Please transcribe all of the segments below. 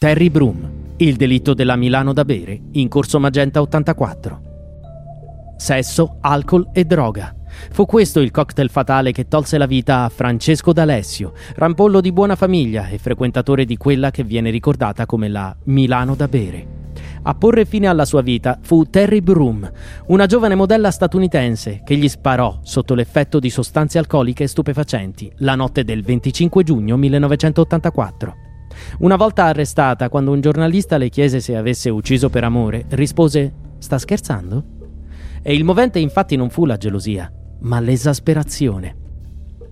Terry Broom, il delitto della Milano da bere, in corso Magenta 84. Sesso, alcol e droga. Fu questo il cocktail fatale che tolse la vita a Francesco D'Alessio, rampollo di buona famiglia e frequentatore di quella che viene ricordata come la Milano da bere. A porre fine alla sua vita fu Terry Broom, una giovane modella statunitense che gli sparò sotto l'effetto di sostanze alcoliche stupefacenti la notte del 25 giugno 1984. Una volta arrestata, quando un giornalista le chiese se avesse ucciso per amore, rispose: Sta scherzando? E il movente infatti non fu la gelosia, ma l'esasperazione.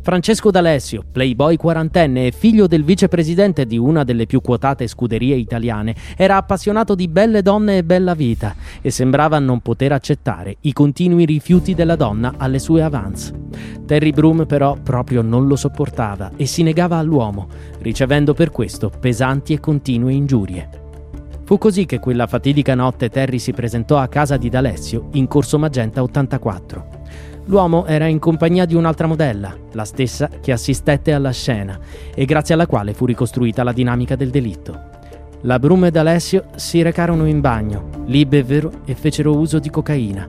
Francesco D'Alessio, playboy quarantenne e figlio del vicepresidente di una delle più quotate scuderie italiane, era appassionato di belle donne e bella vita e sembrava non poter accettare i continui rifiuti della donna alle sue avance. Terry Broom però proprio non lo sopportava e si negava all'uomo, ricevendo per questo pesanti e continue ingiurie. Fu così che quella fatidica notte Terry si presentò a casa di D'Alessio in Corso Magenta 84. L'uomo era in compagnia di un'altra modella, la stessa che assistette alla scena e grazie alla quale fu ricostruita la dinamica del delitto. La Brum ed Alessio si recarono in bagno, lì bevvero e fecero uso di cocaina.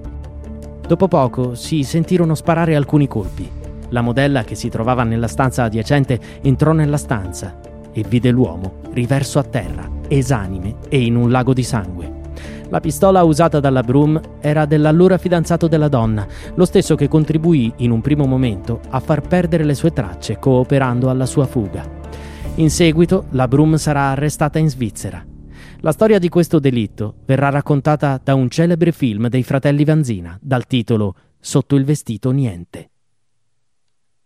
Dopo poco si sentirono sparare alcuni colpi. La modella che si trovava nella stanza adiacente entrò nella stanza e vide l'uomo riverso a terra, esanime e in un lago di sangue. La pistola usata dalla Broom era dell'allora fidanzato della donna, lo stesso che contribuì in un primo momento a far perdere le sue tracce cooperando alla sua fuga. In seguito la Broom sarà arrestata in Svizzera. La storia di questo delitto verrà raccontata da un celebre film dei fratelli Vanzina dal titolo Sotto il vestito niente.